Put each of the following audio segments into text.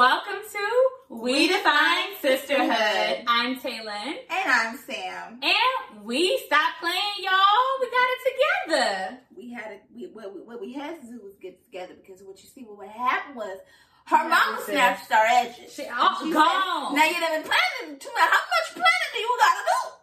Welcome to We Define Sisterhood. I'm Taylin. And I'm Sam. And we stopped playing, y'all. We got it together. We had it. We, what, we, what we had to do was get together because what you see, what happened was her mama snatched our edges. She, oh, She gone. said, now you done been planning too much. How much planning do you gotta do?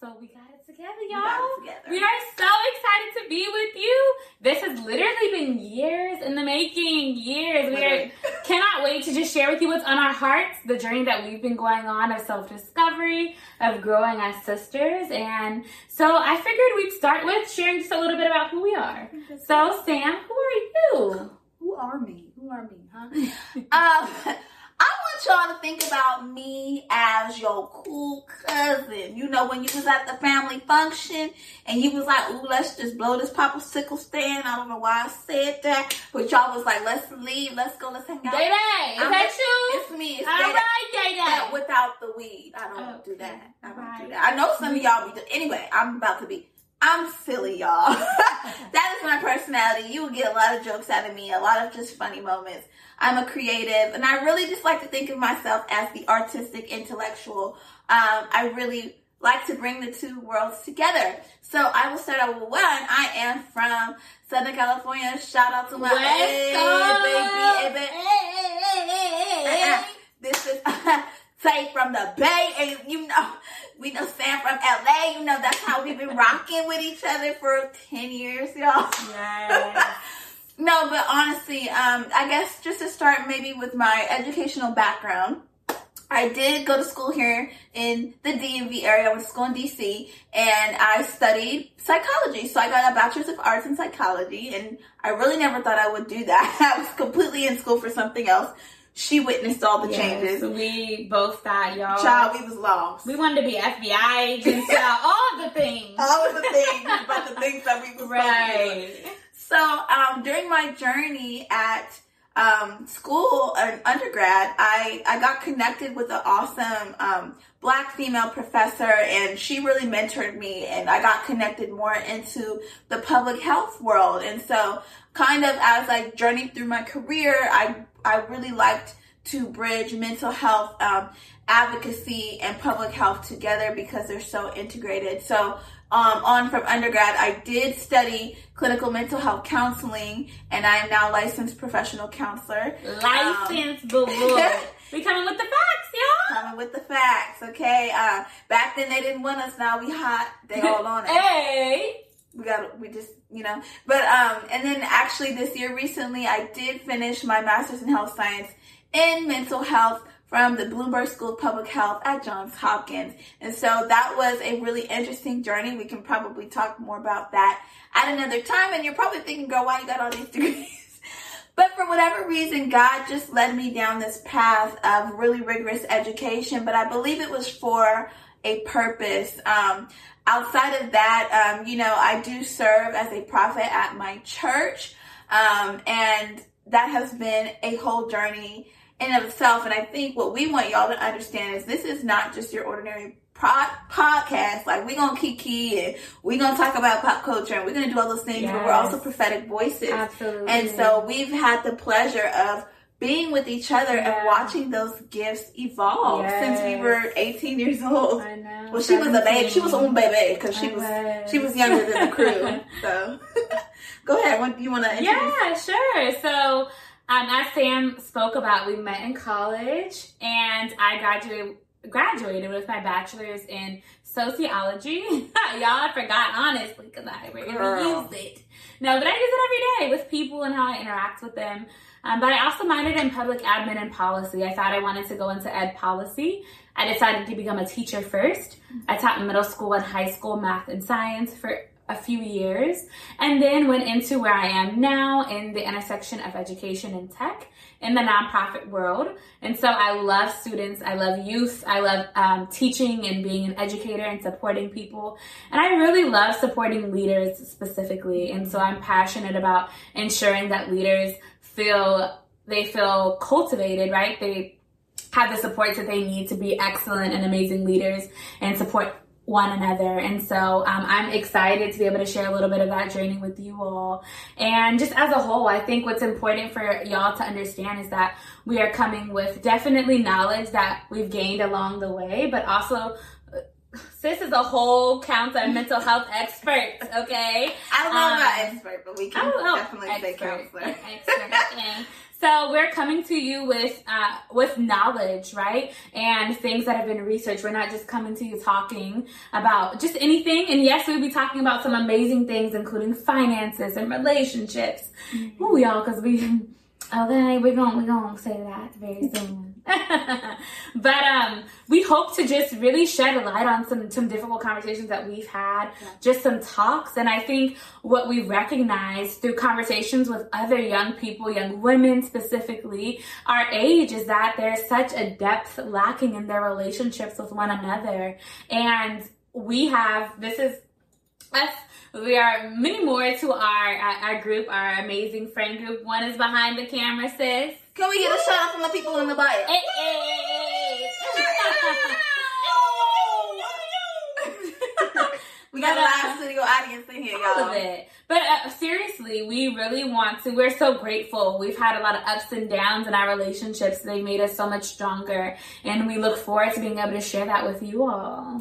so we got it together, y'all. got it together. We are so excited to be with you. This has literally been years in the making. Years. We are Literally. Cannot wait to just share with you what's on our hearts, the journey that we've been going on of self discovery, of growing as sisters. And so I figured we'd start with sharing just a little bit about who we are. So, Sam, who are you? Who are me? Who are me, huh? um, I want y'all to think about me as your cool cousin. You know, when you was at the family function and you was like, ooh, let's just blow this popsicle stand. I don't know why I said that. But y'all was like, let's leave, let's go, let's hang out. Day Day. Is I'm- that you? It's me. It's All Day-Day. right, Day Day. without the weed. I don't Okay. do that. I don't Right. do that. I know some of y'all be do- anyway, I'm about to be I'm silly, y'all. that is my personality. You will get a lot of jokes out of me, a lot of just funny moments. I'm a creative, and I really just like to think of myself as the artistic intellectual. Um, I really like to bring the two worlds together. So I will start out with one. I am from Southern California. Shout out to my West hey, Coast. baby, hey, uh-uh. This is say from the Bay, and you know, we know Sam from LA. You know, that's how we've been rocking with each other for 10 years, y'all. Yes. No, but honestly, um, I guess just to start maybe with my educational background. I did go to school here in the DMV area. I went to school in DC and I studied psychology. So I got a bachelor's of arts in psychology and I really never thought I would do that. I was completely in school for something else. She witnessed all the Yes, changes. we both thought, y'all. Child, we was lost. We wanted to be FBI agents. All of the things. all of the things about the things that we was supposed to be doing. Right. So um, during my journey at um, school and undergrad, I, I got connected with an awesome um, black female professor, and she really mentored me, and I got connected more into the public health world. And so, kind of as I journeyed through my career, I I really liked to bridge mental health um, advocacy and public health together because they're so integrated. So um, on from undergrad, I did study clinical mental health counseling, and I am now licensed professional counselor. License boo boo. We coming with the facts, y'all. Coming with the facts, okay? Uh, back then they didn't want us. Now we hot. They all on it. Hey. we got we just you know but um and then actually this year recently i did finish my master's in health science in mental health from the bloomberg school of public health at johns hopkins and so that was a really interesting journey we can probably talk more about that at another time and you're probably thinking girl why you got all these degrees but for whatever reason, God just led me down this path of really rigorous education. But I believe it was for a purpose. Um, outside of that, um, you know, I do serve as a prophet at my church. Um, and that has been a whole journey in of itself. And I think what we want y'all to understand is this is not just your ordinary pod- podcast. Like we're to kiki and we're to talk about pop culture and we're to do all those things, but we're also prophetic voices. Absolutely. And so we've had the pleasure of being with each other Yeah. and watching those gifts evolve since we were 18 years old. I know. Well, she was a baby. She was a baby because she was was. she was younger than the crew. So go ahead. What do you want to? Yeah, sure. So, um, as Sam spoke about, we met in college, and I graduated graduated with my bachelor's in sociology. Y'all, I forgot honestly because I rarely Girl. use it. No, but I use it every day with people and how I interact with them. Um, but I also minored in public admin and policy. I thought I wanted to go into ed policy. I decided to become a teacher first. I taught middle school and high school math and science for a few years and then went into where I am now in the intersection of education and tech in the nonprofit world. And so I love students, I love youth, I love um, teaching and being an educator and supporting people. And I really love supporting leaders specifically. And so I'm passionate about ensuring that leaders feel they feel cultivated, right? They have the supports that they need to be excellent and amazing leaders and support one another. And so um, I'm excited to be able to share a little bit of that journey with you all. And just as a whole, I think what's important for y'all to understand is that we are coming with definitely knowledge that we've gained along the way, but also Sis is a whole counselor mental health expert, okay? I don't know um, about expert, but we can definitely expert, say counselor. Expert, So we're coming to you with uh, with knowledge, right? And things that have been researched. We're not just coming to you talking about just anything. And yes, we'll be talking about some amazing things, including finances and relationships. Mm-hmm. Ooh, y'all, because we okay, we're gonna we're gonna say that very soon. but um, we hope to just really shed a light on some some difficult conversations that we've had, yeah. just some talks, and I think what we recognize through conversations with other young people, young women specifically, our age is that there's such a depth lacking in their relationships with one another, and we have this is us we are many more to our our group, our amazing friend group. One is behind the camera, sis. Can we get a shout out from the people in the bio? Hey, hey. we got a live studio audience in here, y'all. Of it. But uh, seriously, we really want to. We're so grateful. We've had a lot of ups and downs in our relationships. They made us so much stronger, and we look forward to being able to share that with you all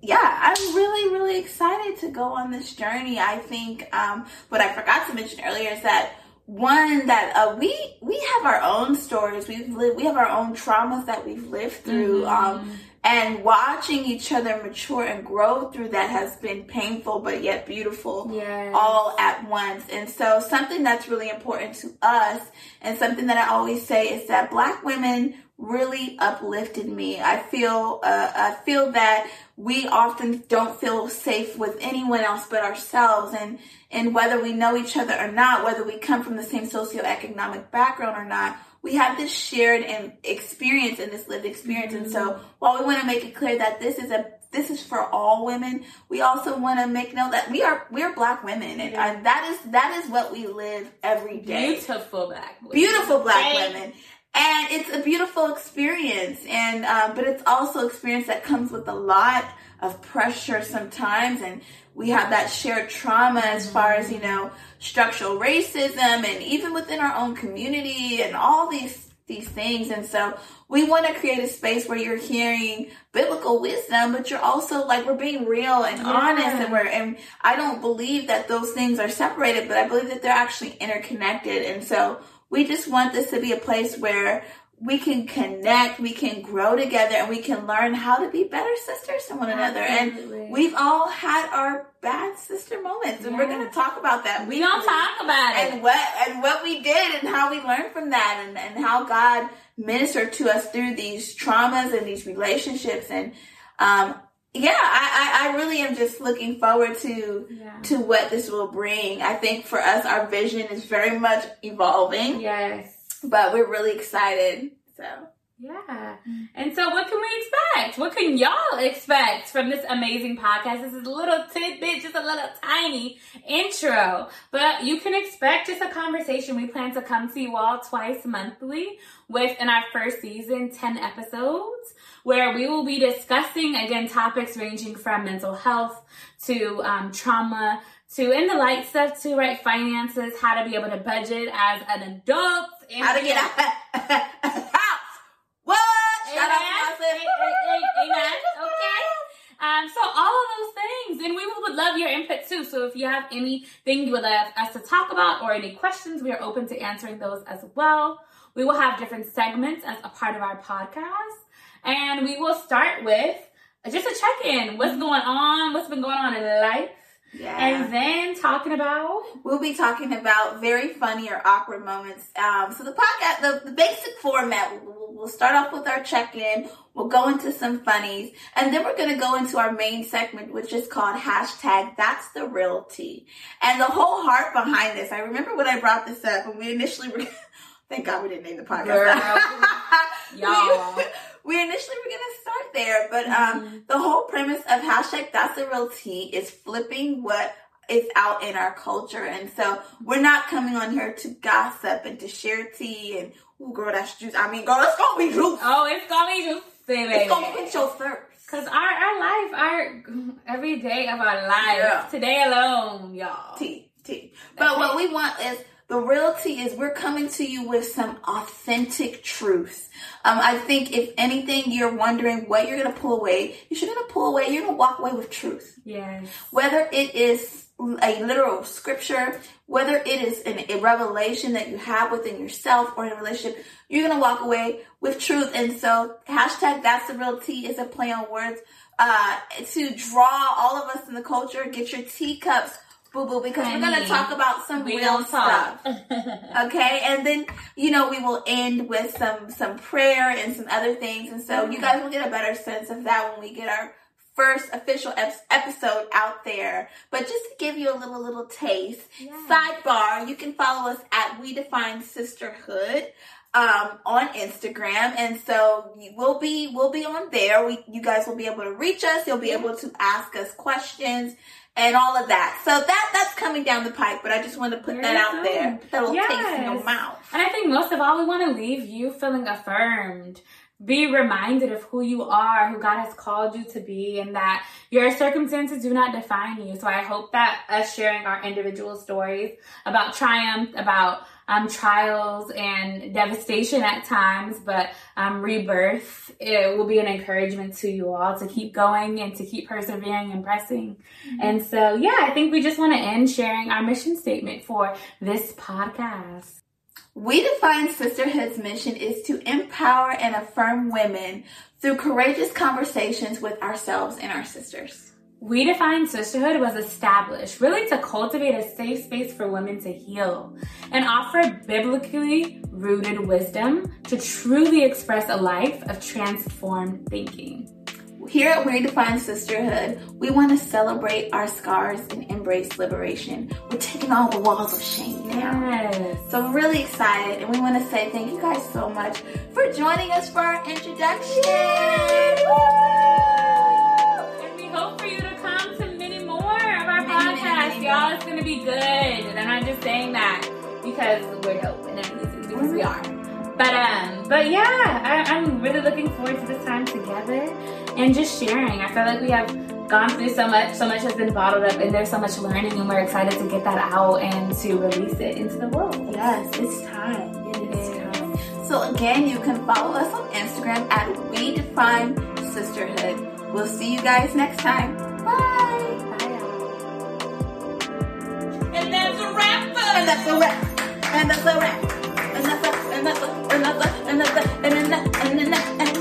yeah, I'm really, really excited to go on this journey. I think um, what I forgot to mention earlier is that one that uh, we we have our own stories. We've lived, we have our own traumas that we've lived through, mm-hmm. um, and watching each other mature and grow through that has been painful, but yet beautiful, yes. all at once. And so, something that's really important to us, and something that I always say is that Black women really uplifted me. I feel uh, I feel that we often don't feel safe with anyone else but ourselves and and whether we know each other or not, whether we come from the same socioeconomic background or not, we have this shared and experience and this lived experience. Mm-hmm. And so while we want to make it clear that this is a this is for all women. We also want to make note that we are we're black women, and yeah. that is that is what we live every day. Beautiful black, women. beautiful black right. women and it's a beautiful experience and uh, but it's also experience that comes with a lot of pressure sometimes and we have that shared trauma as far as mm-hmm. you know structural racism and even within our own community and all these these things. And so we want to create a space where you're hearing biblical wisdom but you're also like we're being real and yeah. honest and we're and i don't believe that those things are separated but i believe that they're actually interconnected. And so we just want this to be a place where we can connect, we can grow together, and we can learn how to be better sisters to one another. Absolutely. And we've all had our bad sister moments, and we're going to talk about that. We don't talk about it, and what and what we did, and how we learned from that, and and how God ministered to us through these traumas and these relationships, and um, yeah, I, I, I, really am just looking forward to yeah. to what this will bring. I think for us, our vision is very much evolving. Yes, but we're really excited. So yeah. And so what can we expect? What can y'all expect from this amazing podcast? This is a little tidbit, just a little tiny intro, but you can expect just a conversation. We plan to come to you all twice monthly with in our first season 10 episodes where we will be discussing again topics ranging from mental health to um, trauma to in the light stuff to right finances, how to be able to budget as an adult, how to get out. house. what? Shout out to Amen. Okay. Um, so all of those things, and we would love your input too. So if you have anything you would like us to talk about or any questions, we are open to answering those as well. We will have different segments as a part of our podcast. And we will start with just a check in. What's going on? What's been going on in life? Yeah. And then talking about we'll be talking about very funny or awkward moments. Um, so the podcast, the, the basic format, we'll, we'll start off with our check in. We'll go into some funnies, and then we're going to go into our main segment, which is called hashtag That's the Real Tea. And the whole heart behind this, I remember when I brought this up when we initially. Were, thank God we didn't name the podcast. Girl, y'all we initially were going to start there, but um, mm-hmm. the whole premise of hashtag that's the real tea is flipping what is out in our culture. And so we're not coming on here to gossip and to share tea and, oh, girl, that's juice. I mean, girl, it's going to be juice. Oh, it's going to be juice, baby. It's going to quench your thirst. Cause our, our life, our every day of our life, Yeah. today alone, y'all. Tea, tea. But what we want is the real tea is we're coming to you with some authentic truths. Um, I think if anything, you're wondering what you're gonna pull away. You're gonna pull away. You're gonna walk away with truth. Yes. Whether it is a literal scripture, whether it is an, a revelation that you have within yourself or in a relationship, you're gonna walk away with truth. And so, hashtag that's the real tea is a play on words uh, to draw all of us in the culture. Get your teacups, boo boo, because we're gonna talk about some real stuff. Okay, and then you know we will end with some some prayer and some other things, and so you guys will get a better sense of that when we get our first official episode out there. But just to give you a little little taste, Yeah. sidebar, you can follow us at We Define Sisterhood um, on Instagram, and so we'll be we'll be on there. We you guys will be able to reach us. You'll be able to ask us questions. And all of that. So that that's coming down the pipe, but I just wanted to put that Very out there. Put that little taste in your mouth. And I think most of all, we want to leave you feeling affirmed. Be reminded of who you are, who God has called you to be, and that your circumstances do not define you. So I hope that us sharing our individual stories about triumph, about um, trials and devastation at times, but um, rebirth, it will be an encouragement to you all to keep going and to keep persevering and pressing. And so, yeah, I think we just want to end sharing our mission statement for this podcast. We define sisterhood's mission is to empower and affirm women through courageous conversations with ourselves and our sisters. We Define Sisterhood was established really to cultivate a safe space for women to heal and offer biblically rooted wisdom to truly express a life of transformed thinking. Here at We Define Sisterhood, we want to celebrate our scars and embrace liberation. We're taking all the walls of shame down. Yes. So we're really excited and we want to say thank you guys so much for joining us for our introduction. And we hope for you to come to many more of our podcasts, y'all. It's gonna be good. And I'm not just saying that because we're dope and because we are. But um, but yeah, I, I'm really looking and just sharing. I feel like we have gone through so much, so much has been bottled up, and there's so much learning, and we're excited to get that out and to release it into the world. Yes, it's time. It is time. So again, you can follow us on Instagram at We Define Sisterhood. We'll see you guys next time. Bye. Bye, y'all. And that's a wrap. And that's a wrap. And that's a wrap. And that's a and that's a and that's a and that's a and that's a